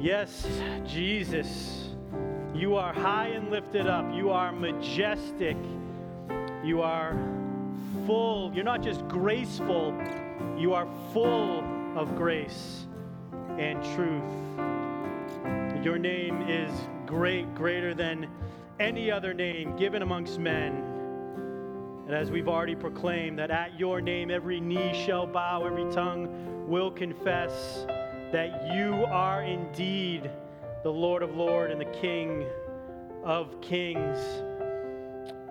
Yes, Jesus, you are high and lifted up. You are majestic. You are full. You're not just graceful, you are full of grace and truth. Your name is great, greater than any other name given amongst men. And as we've already proclaimed, that at your name every knee shall bow, every tongue will confess that you are indeed the Lord of Lords and the King of Kings.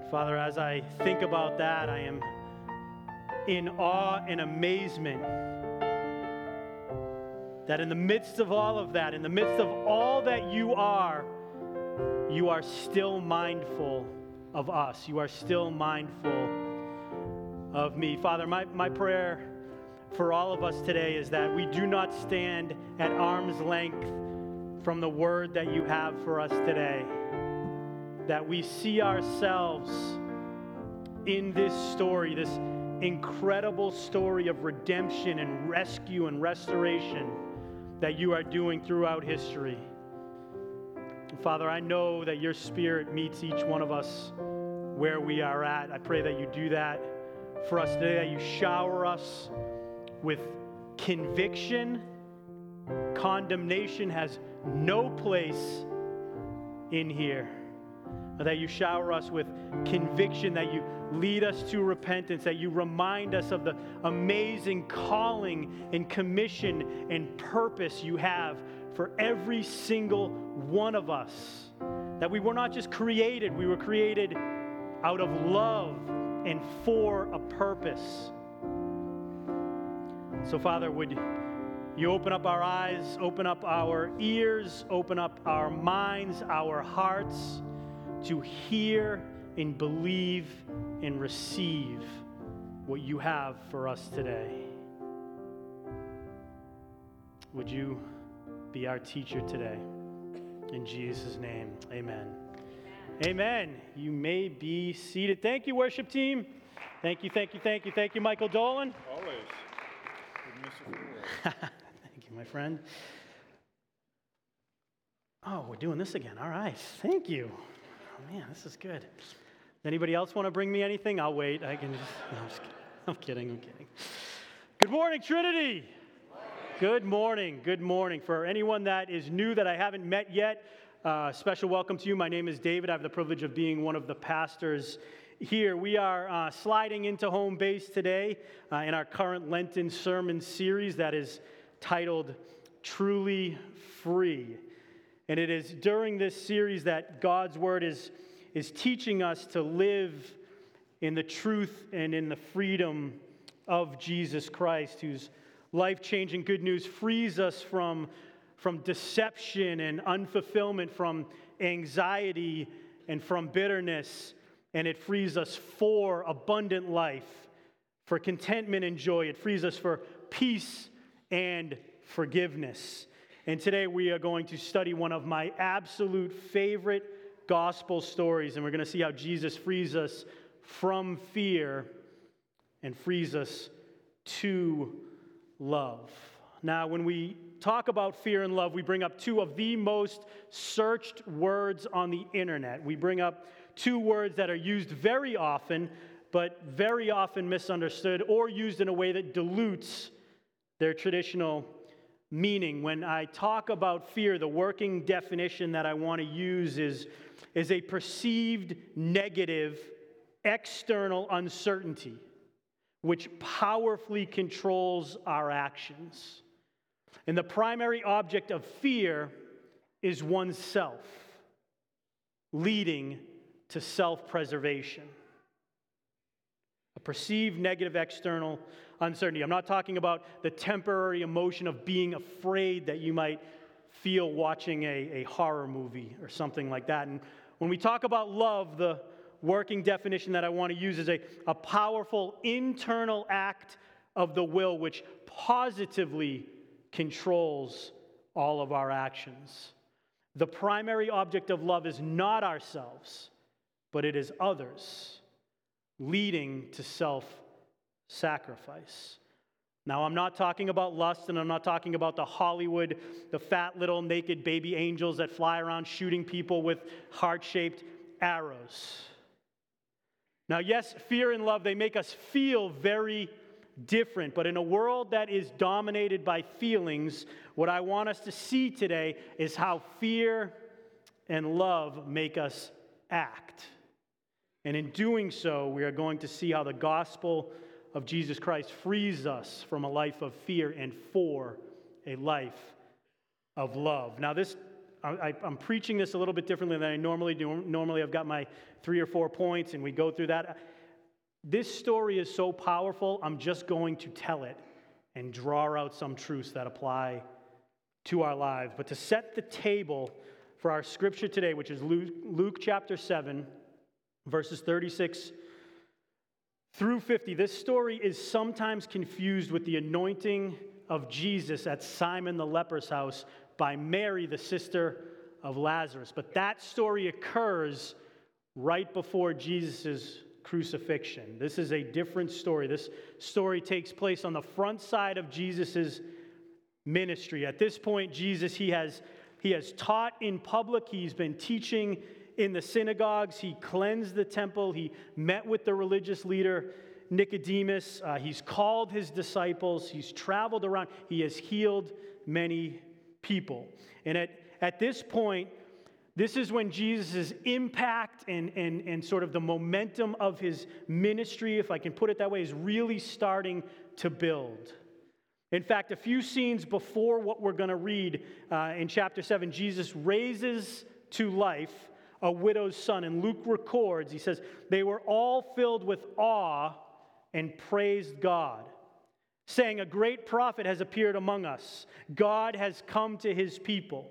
Father, as I think about that, I am in awe and amazement that in the midst of all of that, in the midst of all that you are, you are still mindful of us. You are still mindful of me. Father, my, my prayer for all of us today is that we do not stand at arm's length from the word that you have for us today. That we see ourselves in this story, this incredible story of redemption and rescue and restoration that you are doing throughout history. Father, I know that your spirit meets each one of us where we are at. I pray that you do that for us today, that you shower us with conviction. Condemnation has no place in here. That you shower us with conviction, that you lead us to repentance, that you remind us of the amazing calling and commission and purpose you have for every single one of us. That we were not just created, we were created out of love and for a purpose. So, Father, would you open up our eyes, open up our ears, open up our minds, our hearts to hear and believe and receive what you have for us today? Would you be our teacher today? In Jesus' name, amen. Amen. You may be seated. Thank you, worship team. Thank you, thank you, thank you, thank you, Michael Dolan. Thank you, my friend. Oh, we're doing this again. All right. Thank you. Oh, man, this is good. Anybody else want to bring me anything? I'll wait. I can just. No, I'm, just I'm kidding. I'm kidding. Good morning, Trinity. Good morning. Good morning. For anyone that is new that I haven't met yet, uh, special welcome to you. My name is David. I have the privilege of being one of the pastors here. We are uh, sliding into home base today uh, in our current Lenten sermon series that is titled Truly Free. And it is during this series that God's Word is, is teaching us to live in the truth and in the freedom of Jesus Christ, whose life changing good news frees us from from deception and unfulfillment, from anxiety and from bitterness, and it frees us for abundant life, for contentment and joy. It frees us for peace and forgiveness. And today we are going to study one of my absolute favorite gospel stories, and we're going to see how Jesus frees us from fear and frees us to love. Now, when we talk about fear and love, we bring up two of the most searched words on the internet. We bring up two words that are used very often, but very often misunderstood or used in a way that dilutes their traditional meaning. When I talk about fear, the working definition that I want to use is, is a perceived negative external uncertainty which powerfully controls our actions. And the primary object of fear is oneself, leading to self preservation. A perceived negative external uncertainty. I'm not talking about the temporary emotion of being afraid that you might feel watching a, a horror movie or something like that. And when we talk about love, the working definition that I want to use is a, a powerful internal act of the will which positively controls all of our actions. The primary object of love is not ourselves, but it is others, leading to self sacrifice. Now, I'm not talking about lust, and I'm not talking about the Hollywood, the fat little naked baby angels that fly around shooting people with heart shaped arrows. Now, yes, fear and love, they make us feel very different, but in a world that is dominated by feelings, what I want us to see today is how fear and love make us act. And in doing so, we are going to see how the gospel of Jesus Christ frees us from a life of fear and for a life of love. Now, this I, am preaching this a little bit differently than I normally do. Normally, I've got my three or four points, and we go through that. This story is so powerful, I'm just going to tell it and draw out some truths that apply to our lives. But to set the table for our scripture today, which is Luke, Luke chapter 7, verses 36 through 50, this story is sometimes confused with the anointing of Jesus at Simon the leper's house by Mary, the sister of Lazarus. But that story occurs right before Jesus' crucifixion. This is a different story. This story takes place on the front side of Jesus' ministry. At this point, Jesus, he has, he has taught in public, he's been teaching in the synagogues, he cleansed the temple, he met with the religious leader. Nicodemus, uh, he's called his disciples, he's traveled around, he has healed many people. And at, at this point, this is when Jesus' impact and, and, and sort of the momentum of his ministry, if I can put it that way, is really starting to build. In fact, a few scenes before what we're going to read uh, in chapter 7, Jesus raises to life a widow's son. And Luke records, he says, they were all filled with awe and praised God saying, A great prophet has appeared among us. God has come to his people.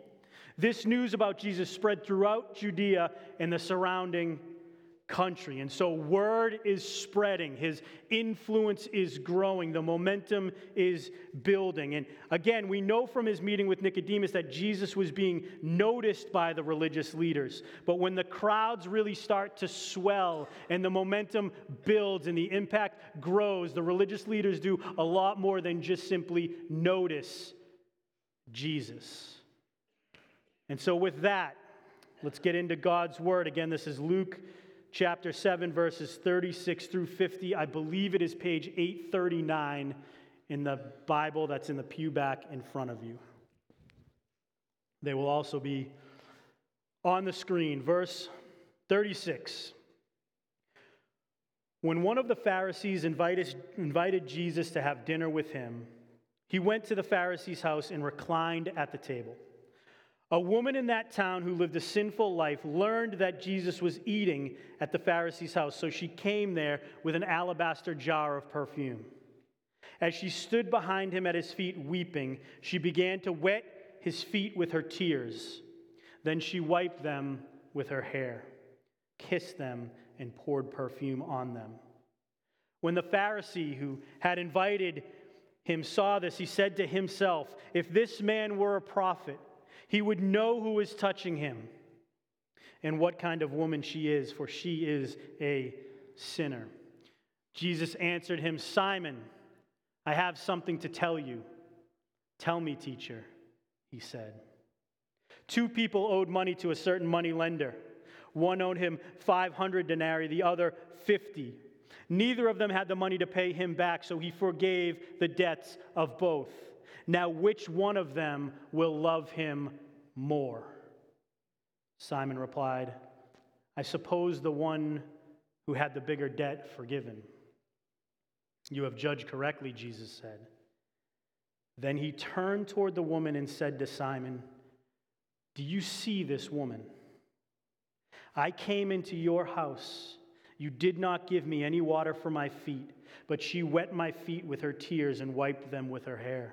This news about Jesus spread throughout Judea and the surrounding country. And so, word is spreading, his influence is growing, the momentum is building. And again, we know from his meeting with Nicodemus that Jesus was being noticed by the religious leaders. But when the crowds really start to swell and the momentum builds and the impact grows, the religious leaders do a lot more than just simply notice Jesus. And so, with that, let's get into God's word. Again, this is Luke chapter 7, verses 36 through 50. I believe it is page 839 in the Bible that's in the pew back in front of you. They will also be on the screen. Verse 36. When one of the Pharisees invited, invited Jesus to have dinner with him, he went to the Pharisee's house and reclined at the table. A woman in that town who lived a sinful life learned that Jesus was eating at the Pharisee's house, so she came there with an alabaster jar of perfume. As she stood behind him at his feet weeping, she began to wet his feet with her tears. Then she wiped them with her hair, kissed them, and poured perfume on them. When the Pharisee who had invited him saw this, he said to himself, If this man were a prophet, he would know who is touching him and what kind of woman she is, for she is a sinner. Jesus answered him, Simon, I have something to tell you. Tell me, teacher, he said. Two people owed money to a certain money lender. One owed him 500 denarii, the other 50. Neither of them had the money to pay him back, so he forgave the debts of both. Now, which one of them will love him more? Simon replied, I suppose the one who had the bigger debt forgiven. You have judged correctly, Jesus said. Then he turned toward the woman and said to Simon, Do you see this woman? I came into your house. You did not give me any water for my feet, but she wet my feet with her tears and wiped them with her hair.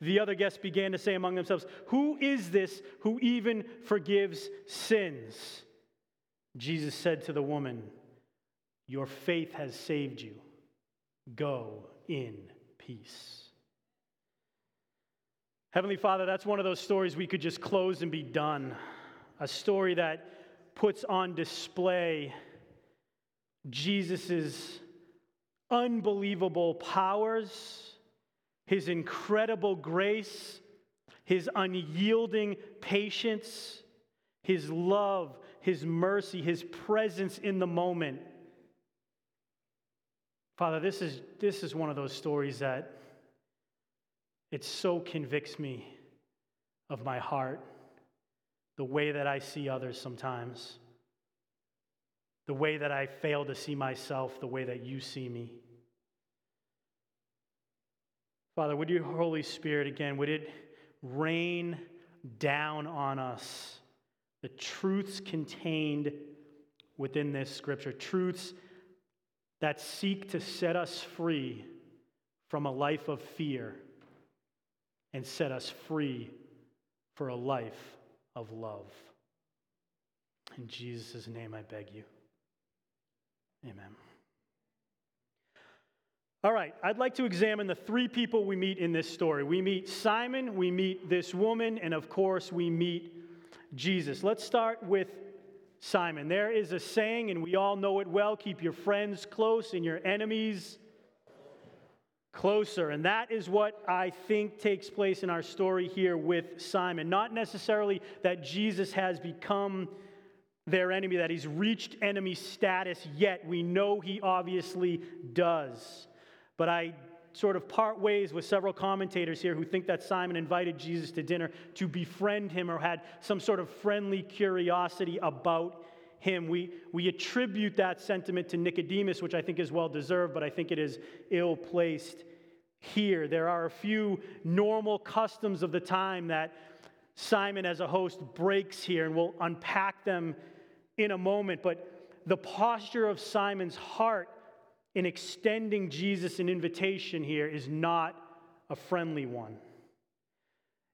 The other guests began to say among themselves, Who is this who even forgives sins? Jesus said to the woman, Your faith has saved you. Go in peace. Heavenly Father, that's one of those stories we could just close and be done. A story that puts on display Jesus' unbelievable powers, his incredible grace, his unyielding patience, his love, his mercy, his presence in the moment. Father, this is, this is one of those stories that it so convicts me of my heart, the way that I see others sometimes, the way that I fail to see myself, the way that you see me. Father, would your Holy Spirit again, would it rain down on us the truths contained within this scripture, truths that seek to set us free from a life of fear and set us free for a life of love. In Jesus' name, I beg you. Amen. All right, I'd like to examine the three people we meet in this story. We meet Simon, we meet this woman, and of course, we meet Jesus. Let's start with Simon. There is a saying, and we all know it well keep your friends close and your enemies closer. And that is what I think takes place in our story here with Simon. Not necessarily that Jesus has become their enemy, that he's reached enemy status yet. We know he obviously does. But I sort of part ways with several commentators here who think that Simon invited Jesus to dinner to befriend him or had some sort of friendly curiosity about him. We, we attribute that sentiment to Nicodemus, which I think is well deserved, but I think it is ill placed here. There are a few normal customs of the time that Simon, as a host, breaks here, and we'll unpack them in a moment. But the posture of Simon's heart in extending Jesus an invitation here is not a friendly one.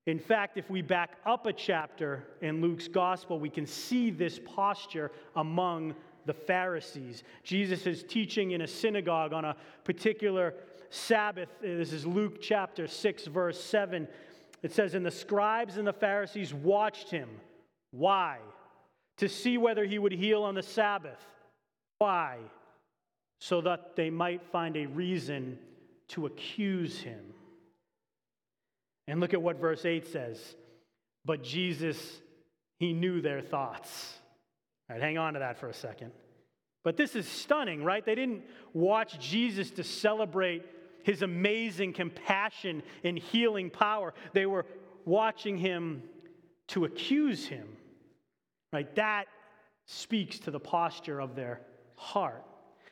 In fact, if we back up a chapter in Luke's gospel, we can see this posture among the Pharisees. Jesus is teaching in a synagogue on a particular Sabbath. This is Luke chapter 6, verse 7. It says, And the scribes and the Pharisees watched him. Why? To see whether he would heal on the Sabbath. Why? So that they might find a reason to accuse him. And look at what verse 8 says. But Jesus, he knew their thoughts. All right, hang on to that for a second. But this is stunning, right? They didn't watch Jesus to celebrate his amazing compassion and healing power. They were watching him to accuse him. Right? That speaks to the posture of their heart.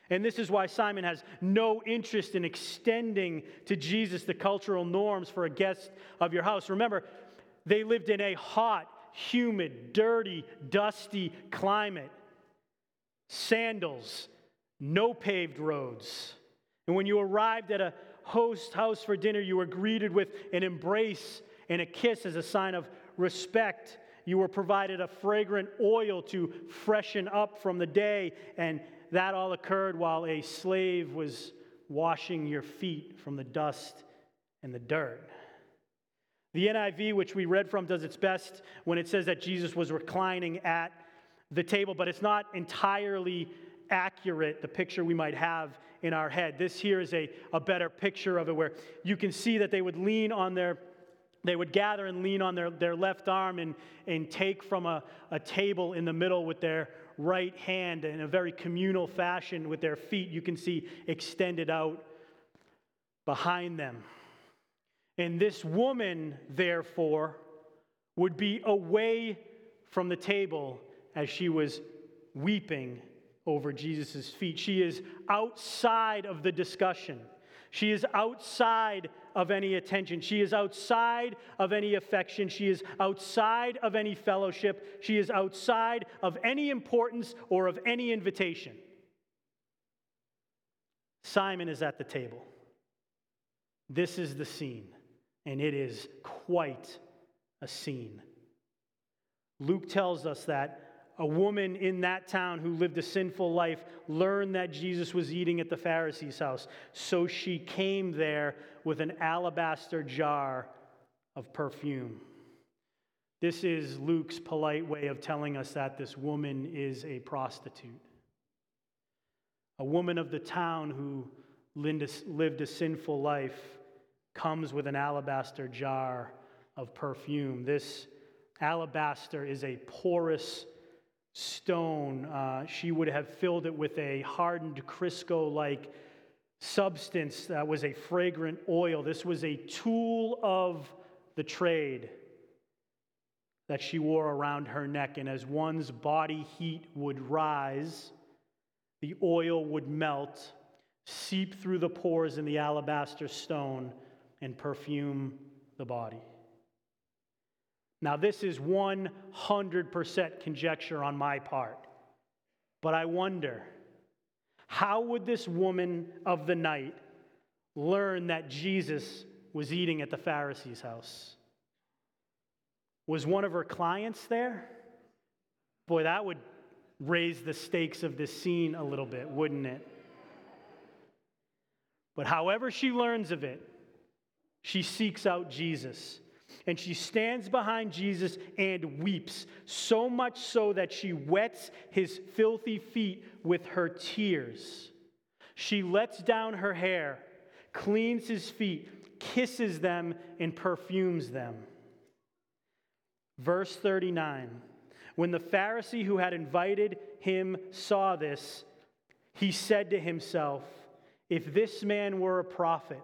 And this is why Simon has no interest in extending to Jesus the cultural norms for a guest of your house. Remember, they lived in a hot, humid, dirty, dusty climate. Sandals, no paved roads. And when you arrived at a host house for dinner, you were greeted with an embrace and a kiss as a sign of respect. You were provided a fragrant oil to freshen up from the day, and that all occurred while a slave was washing your feet from the dust and the dirt. The NIV, which we read from, does its best when it says that Jesus was reclining at the table, but it's not entirely accurate, the picture we might have in our head. This here is a, a better picture of it where you can see that they would lean on their they would gather and lean on their, their left arm and, and take from a, a table in the middle with their right hand in a very communal fashion with their feet, you can see extended out behind them. And this woman, therefore, would be away from the table as she was weeping over Jesus' feet. She is outside of the discussion. She is outside of any attention. She is outside of any affection. She is outside of any fellowship. She is outside of any importance or of any invitation. Simon is at the table. This is the scene. and it is quite a scene. Luke tells us that a woman in that town who lived a sinful life learned that Jesus was eating at the Pharisee's house. So she came there with an alabaster jar of perfume. This is Luke's polite way of telling us that this woman is a prostitute. A woman of the town who lived a sinful life comes with an alabaster jar of perfume. This alabaster is a porous stone. Uh, she would have filled it with a hardened Crisco like substance that was a fragrant oil. This was a tool of the trade that she wore around her neck. And as one's body heat would rise, the oil would melt, seep through the pores in the alabaster stone, and perfume the body. Now, this is 100% conjecture on my part, but I wonder how would this woman of the night learn that Jesus was eating at the Pharisee's house? Was one of her clients there? Boy, that would raise the stakes of this scene a little bit, wouldn't it? But however she learns of it, she seeks out Jesus and she stands behind Jesus and weeps, so much so that she wets his filthy feet with her tears. She lets down her hair, cleans his feet, kisses them, and perfumes them. Verse 39 When the Pharisee who had invited him saw this, he said to himself, If this man were a prophet,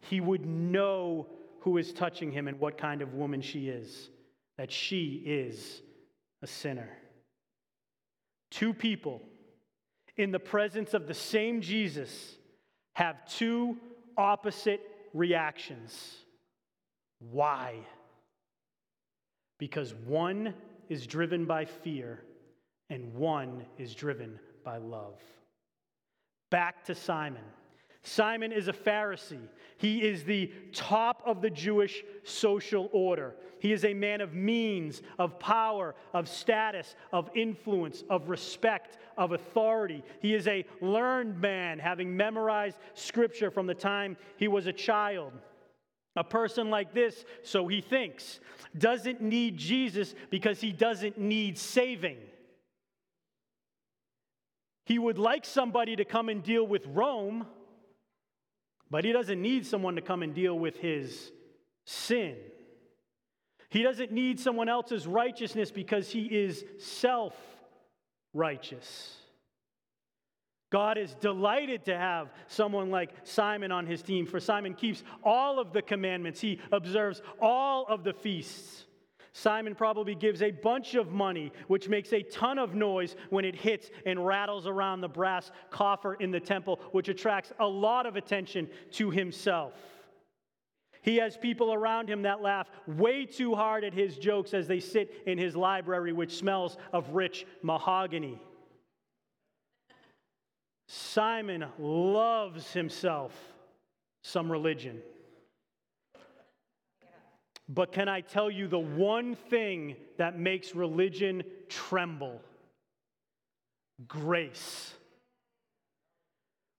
he would know who is touching him and what kind of woman she is, that she is a sinner. Two people in the presence of the same Jesus have two opposite reactions. Why? Because one is driven by fear and one is driven by love. Back to Simon. Simon is a Pharisee. He is the top of the Jewish social order. He is a man of means, of power, of status, of influence, of respect, of authority. He is a learned man, having memorized scripture from the time he was a child. A person like this, so he thinks, doesn't need Jesus because he doesn't need saving. He would like somebody to come and deal with Rome but he doesn't need someone to come and deal with his sin. He doesn't need someone else's righteousness because he is self righteous. God is delighted to have someone like Simon on his team, for Simon keeps all of the commandments, he observes all of the feasts. Simon probably gives a bunch of money, which makes a ton of noise when it hits and rattles around the brass coffer in the temple, which attracts a lot of attention to himself. He has people around him that laugh way too hard at his jokes as they sit in his library, which smells of rich mahogany. Simon loves himself some religion. But can I tell you the one thing that makes religion tremble? Grace.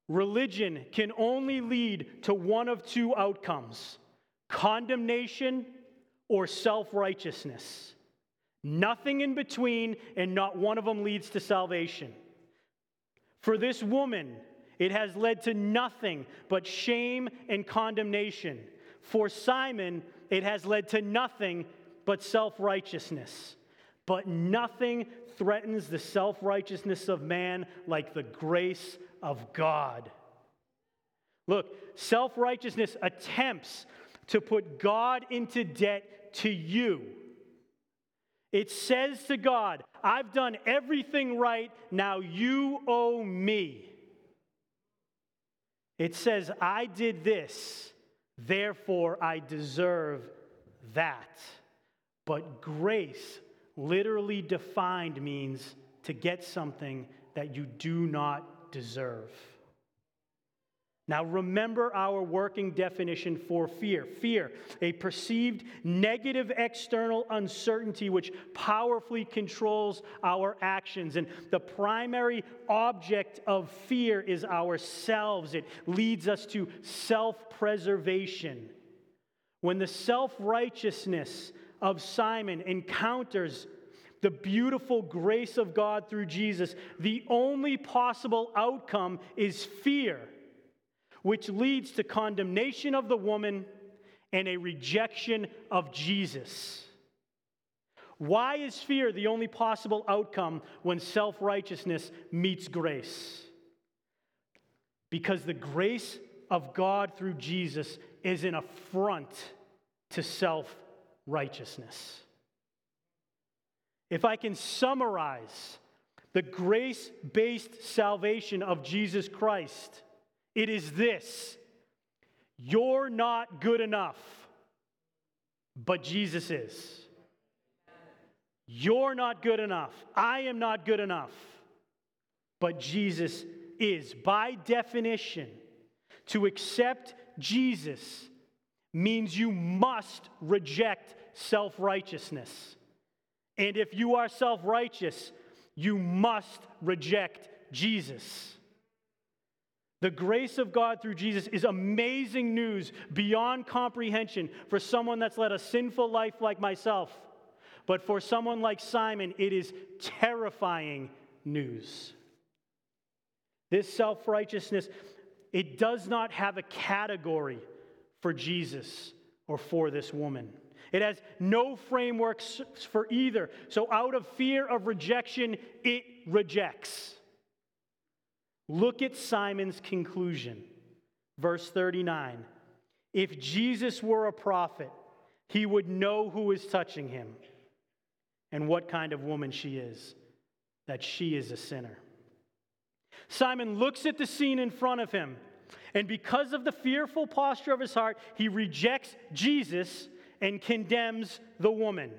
Religion can only lead to one of two outcomes condemnation or self righteousness. Nothing in between, and not one of them leads to salvation. For this woman, it has led to nothing but shame and condemnation. For Simon, it has led to nothing but self righteousness. But nothing threatens the self righteousness of man like the grace of God. Look, self righteousness attempts to put God into debt to you. It says to God, I've done everything right, now you owe me. It says, I did this, Therefore, I deserve that. But grace, literally defined, means to get something that you do not deserve. Now, remember our working definition for fear. Fear, a perceived negative external uncertainty which powerfully controls our actions. And the primary object of fear is ourselves, it leads us to self preservation. When the self righteousness of Simon encounters the beautiful grace of God through Jesus, the only possible outcome is fear which leads to condemnation of the woman and a rejection of Jesus. Why is fear the only possible outcome when self righteousness meets grace? Because the grace of God through Jesus is an affront to self righteousness. If I can summarize the grace based salvation of Jesus Christ, it is this You're not good enough, but Jesus is. You're not good enough. I am not good enough, but Jesus is. By definition, to accept Jesus means you must reject self righteousness. And if you are self righteous, you must reject Jesus. The grace of God through Jesus is amazing news beyond comprehension for someone that's led a sinful life like myself. But for someone like Simon, it is terrifying news. This self righteousness, it does not have a category for Jesus or for this woman. It has no frameworks for either. So, out of fear of rejection, it rejects. Look at Simon's conclusion. Verse 39 If Jesus were a prophet, he would know who is touching him and what kind of woman she is, that she is a sinner. Simon looks at the scene in front of him, and because of the fearful posture of his heart, he rejects Jesus and condemns the woman.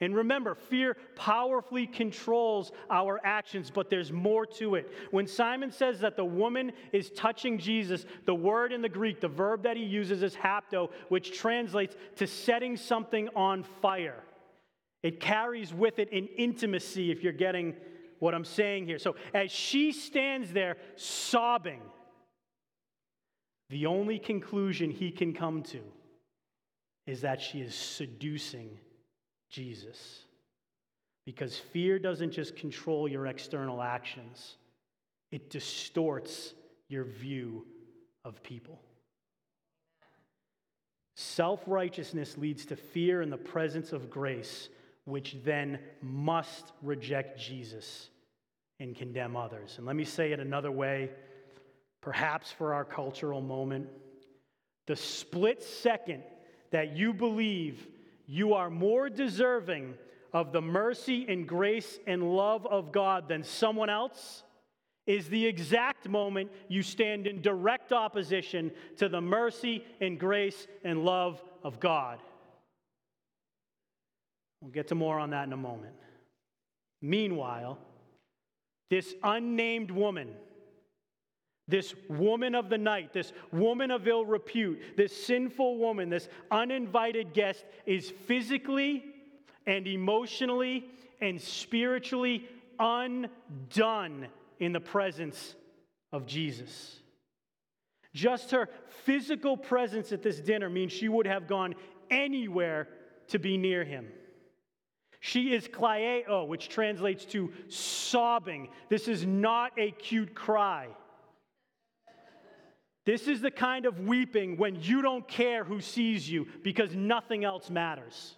And remember, fear powerfully controls our actions, but there's more to it. When Simon says that the woman is touching Jesus, the word in the Greek, the verb that he uses is hapto, which translates to setting something on fire. It carries with it an intimacy, if you're getting what I'm saying here. So as she stands there sobbing, the only conclusion he can come to is that she is seducing Jesus. Because fear doesn't just control your external actions, it distorts your view of people. Self righteousness leads to fear in the presence of grace, which then must reject Jesus and condemn others. And let me say it another way, perhaps for our cultural moment. The split second that you believe you are more deserving of the mercy and grace and love of God than someone else is the exact moment you stand in direct opposition to the mercy and grace and love of God. We'll get to more on that in a moment. Meanwhile, this unnamed woman this woman of the night, this woman of ill repute, this sinful woman, this uninvited guest is physically and emotionally and spiritually undone in the presence of Jesus. Just her physical presence at this dinner means she would have gone anywhere to be near him. She is klieo, which translates to sobbing. This is not a cute cry. This is the kind of weeping when you don't care who sees you because nothing else matters.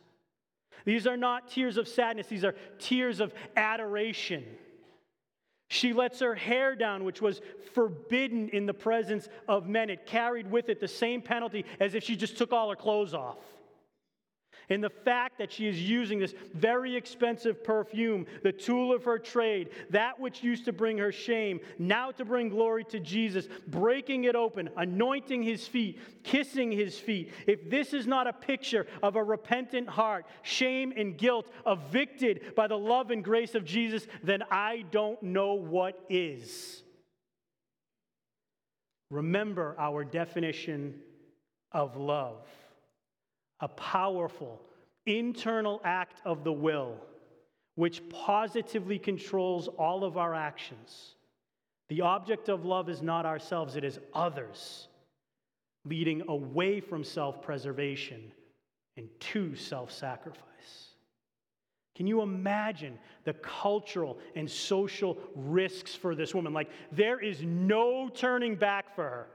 These are not tears of sadness, these are tears of adoration. She lets her hair down, which was forbidden in the presence of men. It carried with it the same penalty as if she just took all her clothes off. And the fact that she is using this very expensive perfume, the tool of her trade, that which used to bring her shame, now to bring glory to Jesus, breaking it open, anointing his feet, kissing his feet. If this is not a picture of a repentant heart, shame and guilt evicted by the love and grace of Jesus, then I don't know what is. remember our definition of love a powerful, internal act of the will which positively controls all of our actions. The object of love is not ourselves, it is others, leading away from self preservation and to self sacrifice. Can you imagine the cultural and social risks for this woman? Like, there is no turning back for her.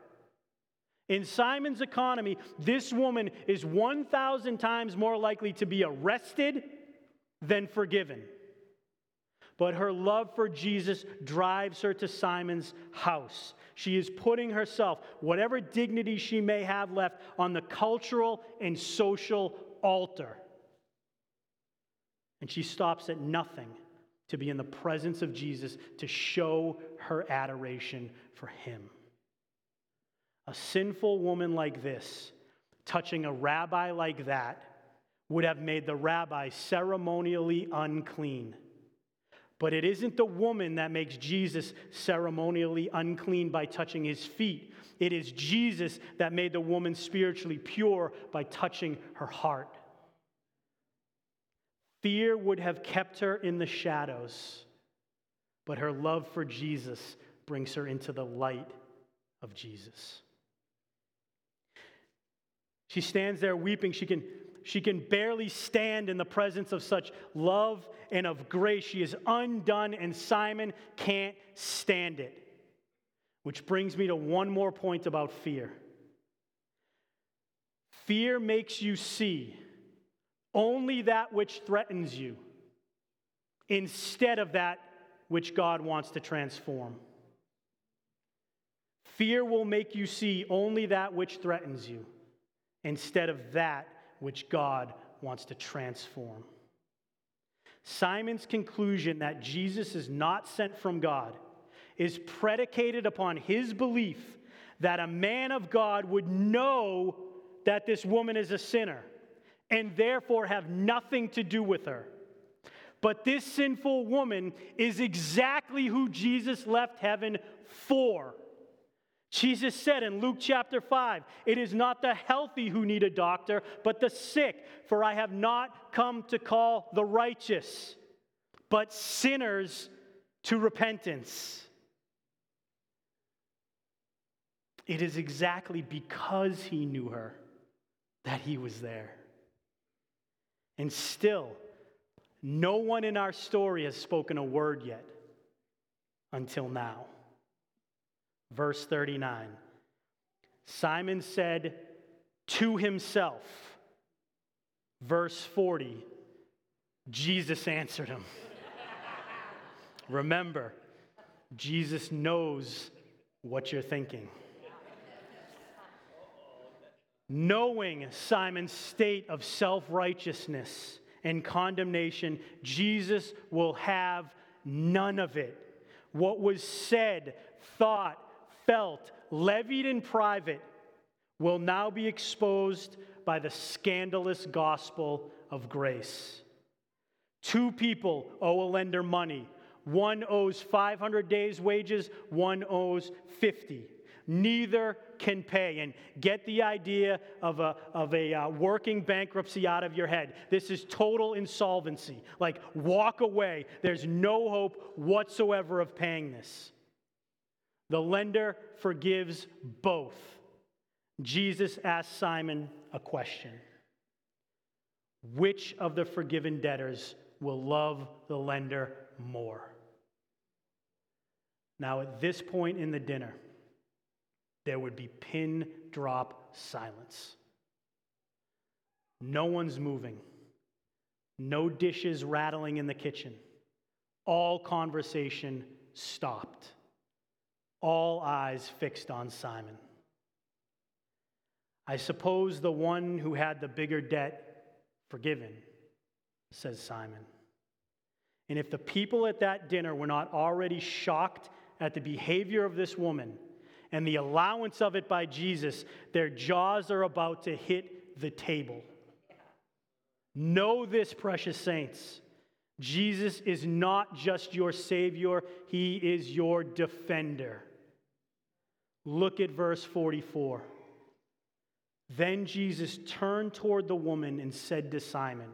In Simon's economy, this woman is 1,000 times more likely to be arrested than forgiven. But her love for Jesus drives her to Simon's house. She is putting herself, whatever dignity she may have left, on the cultural and social altar. And she stops at nothing to be in the presence of Jesus to show her adoration for him. A sinful woman like this, touching a rabbi like that, would have made the rabbi ceremonially unclean. But it isn't the woman that makes Jesus ceremonially unclean by touching his feet. It is Jesus that made the woman spiritually pure by touching her heart. Fear would have kept her in the shadows, but her love for Jesus brings her into the light of Jesus. She stands there weeping. She can, she can barely stand in the presence of such love and of grace. She is undone, and Simon can't stand it. Which brings me to one more point about fear. Fear makes you see only that which threatens you instead of that which God wants to transform. Fear will make you see only that which threatens you instead of that which God wants to transform. Simon's conclusion that Jesus is not sent from God is predicated upon his belief that a man of God would know that this woman is a sinner and therefore have nothing to do with her. But this sinful woman is exactly who Jesus left heaven for. Jesus said in Luke chapter 5, It is not the healthy who need a doctor, but the sick, for I have not come to call the righteous, but sinners to repentance. It is exactly because he knew her that he was there. And still, no one in our story has spoken a word yet until now. Verse 39 Simon said to himself, verse 40, Jesus answered him. Remember, Jesus knows what you're thinking. Knowing Simon's state of self righteousness and condemnation, Jesus will have none of it. What was said, thought, felt, levied in private, will now be exposed by the scandalous gospel of grace. Two people owe a lender money. One owes 500 days' wages, one owes 50 neither can pay. And get the idea of a, of a uh, working bankruptcy out of your head. This is total insolvency. Like, walk away. There's no hope whatsoever of paying this. The lender forgives both. Jesus asked Simon a question Which of the forgiven debtors will love the lender more? Now, at this point in the dinner, there would be pin drop silence. No one's moving, no dishes rattling in the kitchen. All conversation stopped, all eyes fixed on Simon. I suppose the one who had the bigger debt forgiven, says Simon. And if the people at that dinner were not already shocked at the behavior of this woman, and the allowance of it by Jesus, their jaws are about to hit the table. Know this, precious saints. Jesus is not just your Savior, He is your defender. Look at verse 44. Then Jesus turned toward the woman and said to Simon,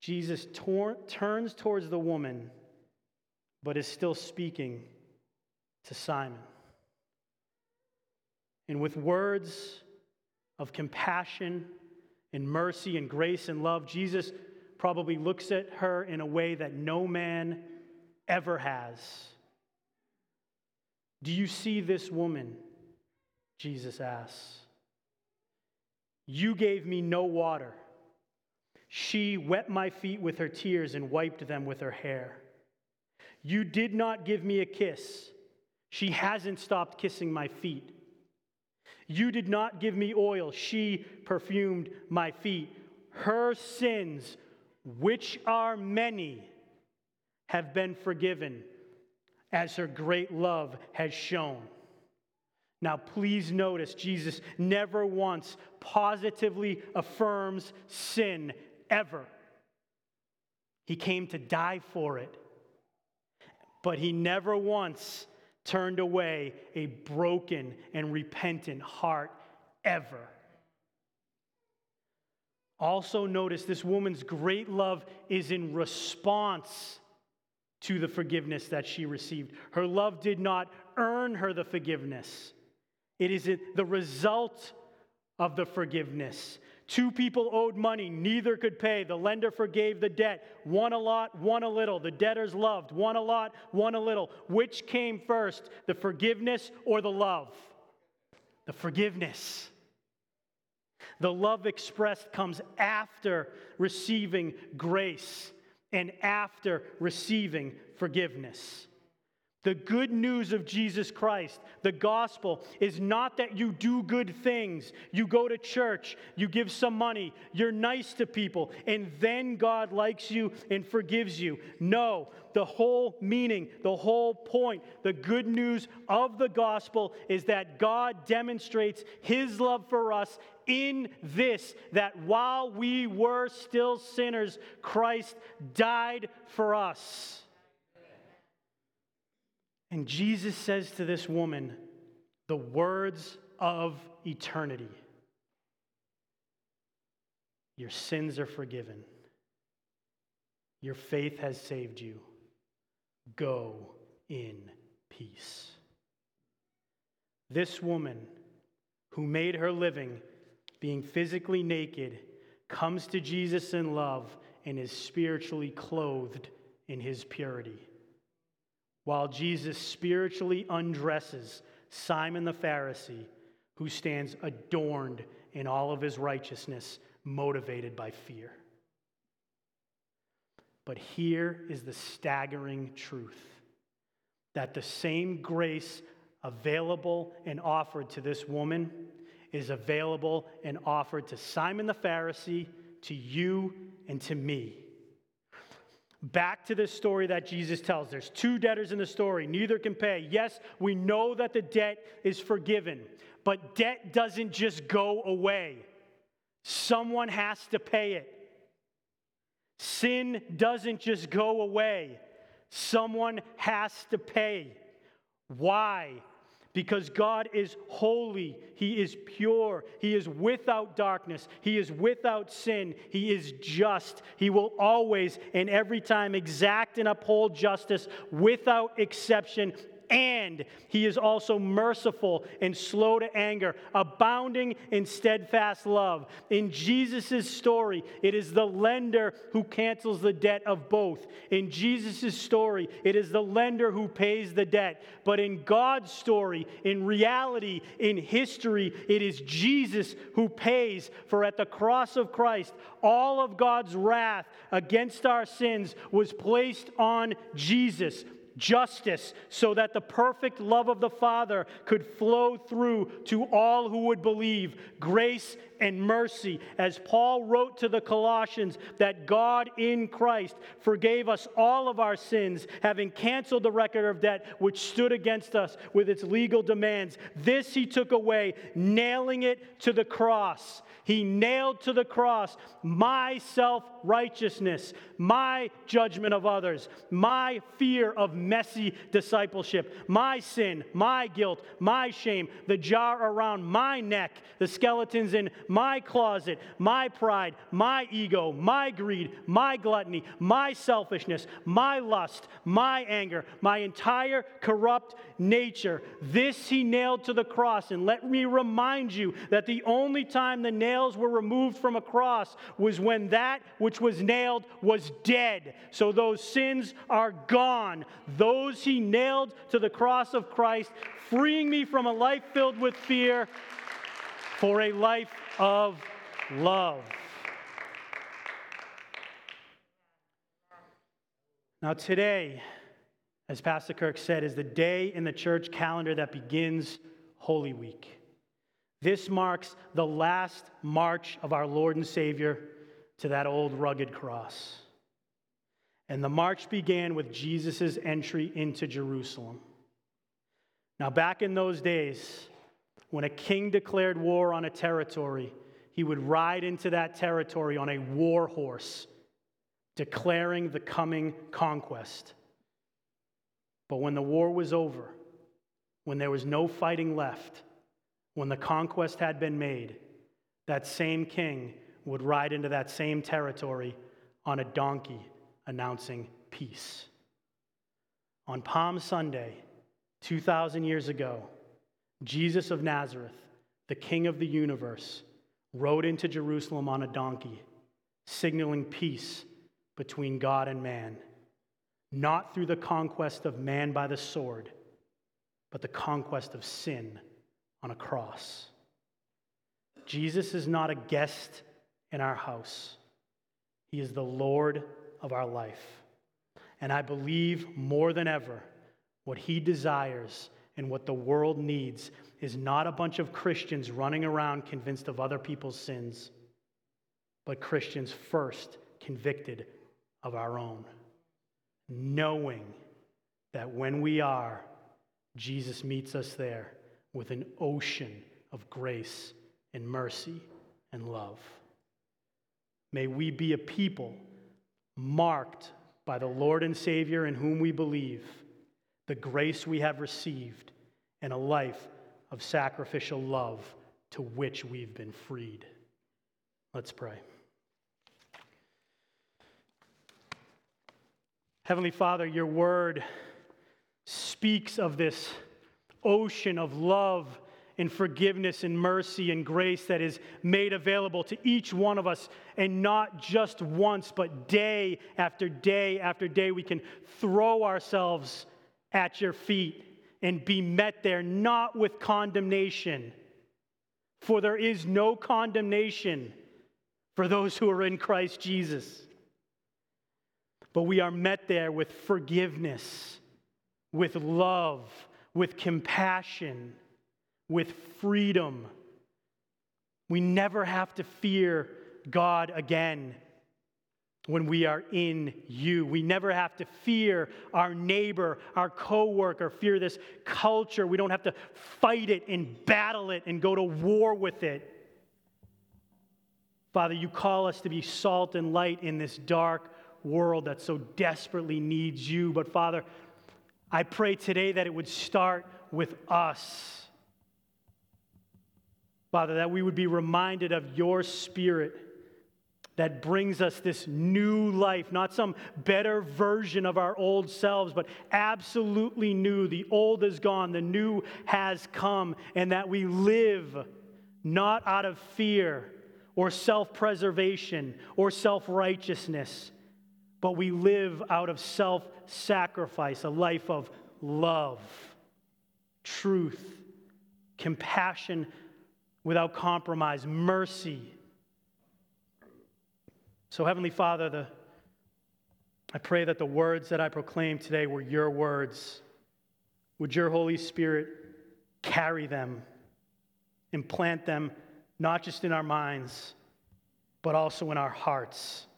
Jesus tor- turns towards the woman, but is still speaking to Simon. And with words of compassion and mercy and grace and love, Jesus probably looks at her in a way that no man ever has. Do you see this woman? Jesus asks. You gave me no water. She wet my feet with her tears and wiped them with her hair. You did not give me a kiss. She hasn't stopped kissing my feet. You did not give me oil. She perfumed my feet. Her sins, which are many, have been forgiven, as her great love has shown. Now, please notice Jesus never once positively affirms sin, ever. He came to die for it, but he never once turned away a broken and repentant heart ever. Also, notice this woman's great love is in response to the forgiveness that she received. Her love did not earn her the forgiveness, it is the result of the forgiveness. Two people owed money, neither could pay. The lender forgave the debt, one a lot, one a little. The debtors loved, one a lot, one a little. Which came first, the forgiveness or the love? The forgiveness. The love expressed comes after receiving grace and after receiving forgiveness. The good news of Jesus Christ, the gospel, is not that you do good things, you go to church, you give some money, you're nice to people, and then God likes you and forgives you. No, the whole meaning, the whole point, the good news of the gospel is that God demonstrates his love for us in this that while we were still sinners, Christ died for us. And Jesus says to this woman the words of eternity Your sins are forgiven, your faith has saved you. Go in peace. This woman who made her living being physically naked comes to Jesus in love and is spiritually clothed in his purity while Jesus spiritually undresses Simon the Pharisee, who stands adorned in all of his righteousness, motivated by fear. But here is the staggering truth that the same grace available and offered to this woman is available and offered to Simon the Pharisee, to you, and to me. Back to this story that Jesus tells. There's two debtors in the story, neither can pay. Yes, we know that the debt is forgiven, but debt doesn't just go away. Someone has to pay it. Sin doesn't just go away, someone has to pay. Why? Because God is holy, He is pure, He is without darkness, He is without sin, He is just. He will always and every time exact and uphold justice without exception and he is also merciful and slow to anger, abounding in steadfast love. In Jesus' story, it is the lender who cancels the debt of both. In Jesus' story, it is the lender who pays the debt. But in God's story, in reality, in history, it is Jesus who pays. For at the cross of Christ, all of God's wrath against our sins was placed on Jesus justice, so that the perfect love of the Father could flow through to all who would believe, grace and mercy. As Paul wrote to the Colossians, that God in Christ forgave us all of our sins, having canceled the record of debt which stood against us with its legal demands. This he took away, nailing it to the cross. He nailed to the cross my self righteousness, my judgment of others, my fear of messy discipleship. My sin, my guilt, my shame, the jar around my neck, the skeletons in my closet, my pride, my ego, my greed, my gluttony, my selfishness, my lust, my anger, my entire corrupt nature. This he nailed to the cross. And let me remind you that the only time the nails were removed from a cross was when that which was nailed was dead. So those sins are gone. Those he nailed to the cross of Christ, freeing me from a life filled with fear for a life of love. Now, today, as Pastor Kirk said, is the day in the church calendar that begins Holy Week. This marks the last march of our Lord and Savior to that old rugged cross. And the march began with Jesus' entry into Jerusalem. Now, back in those days, when a king declared war on a territory, he would ride into that territory on a war horse, declaring the coming conquest. But when the war was over, when there was no fighting left, when the conquest had been made, that same king would ride into that same territory on a donkey announcing peace. On Palm Sunday, 2,000 years ago, Jesus of Nazareth, the King of the universe, rode into Jerusalem on a donkey, signaling peace between God and man not through the conquest of man by the sword, but the conquest of sin on a cross. Jesus is not a guest in our house, He is the Lord of our life. And I believe more than ever what He desires and what the world needs is not a bunch of Christians running around convinced of other people's sins, but Christians first convicted of our own knowing that when we are, Jesus meets us there with an ocean of grace and mercy and love. May we be a people marked by the Lord and Savior in whom we believe, the grace we have received, and a life of sacrificial love to which we've been freed. Let's pray. Heavenly Father, your word speaks of this ocean of love and forgiveness and mercy and grace that is made available to each one of us, and not just once, but day after day after day. We can throw ourselves at your feet and be met there, not with condemnation, for there is no condemnation for those who are in Christ Jesus. But we are met there with forgiveness, with love, with compassion, with freedom. We never have to fear God again when we are in you. We never have to fear our neighbor, our coworker, fear this culture. We don't have to fight it and battle it and go to war with it. Father, you call us to be salt and light in this dark world that so desperately needs you. But Father, I pray today that it would start with us. Father, that we would be reminded of your spirit that brings us this new life, not some better version of our old selves, but absolutely new. The old is gone, the new has come, and that we live not out of fear or self preservation or self righteousness, but we live out of self sacrifice, a life of love, truth, compassion without compromise, mercy. So, Heavenly Father, the, I pray that the words that I proclaim today were your words. Would your Holy Spirit carry them, implant them not just in our minds, but also in our hearts?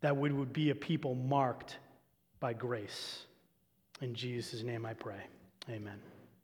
that we would be a people marked by grace. In Jesus' name I pray. Amen.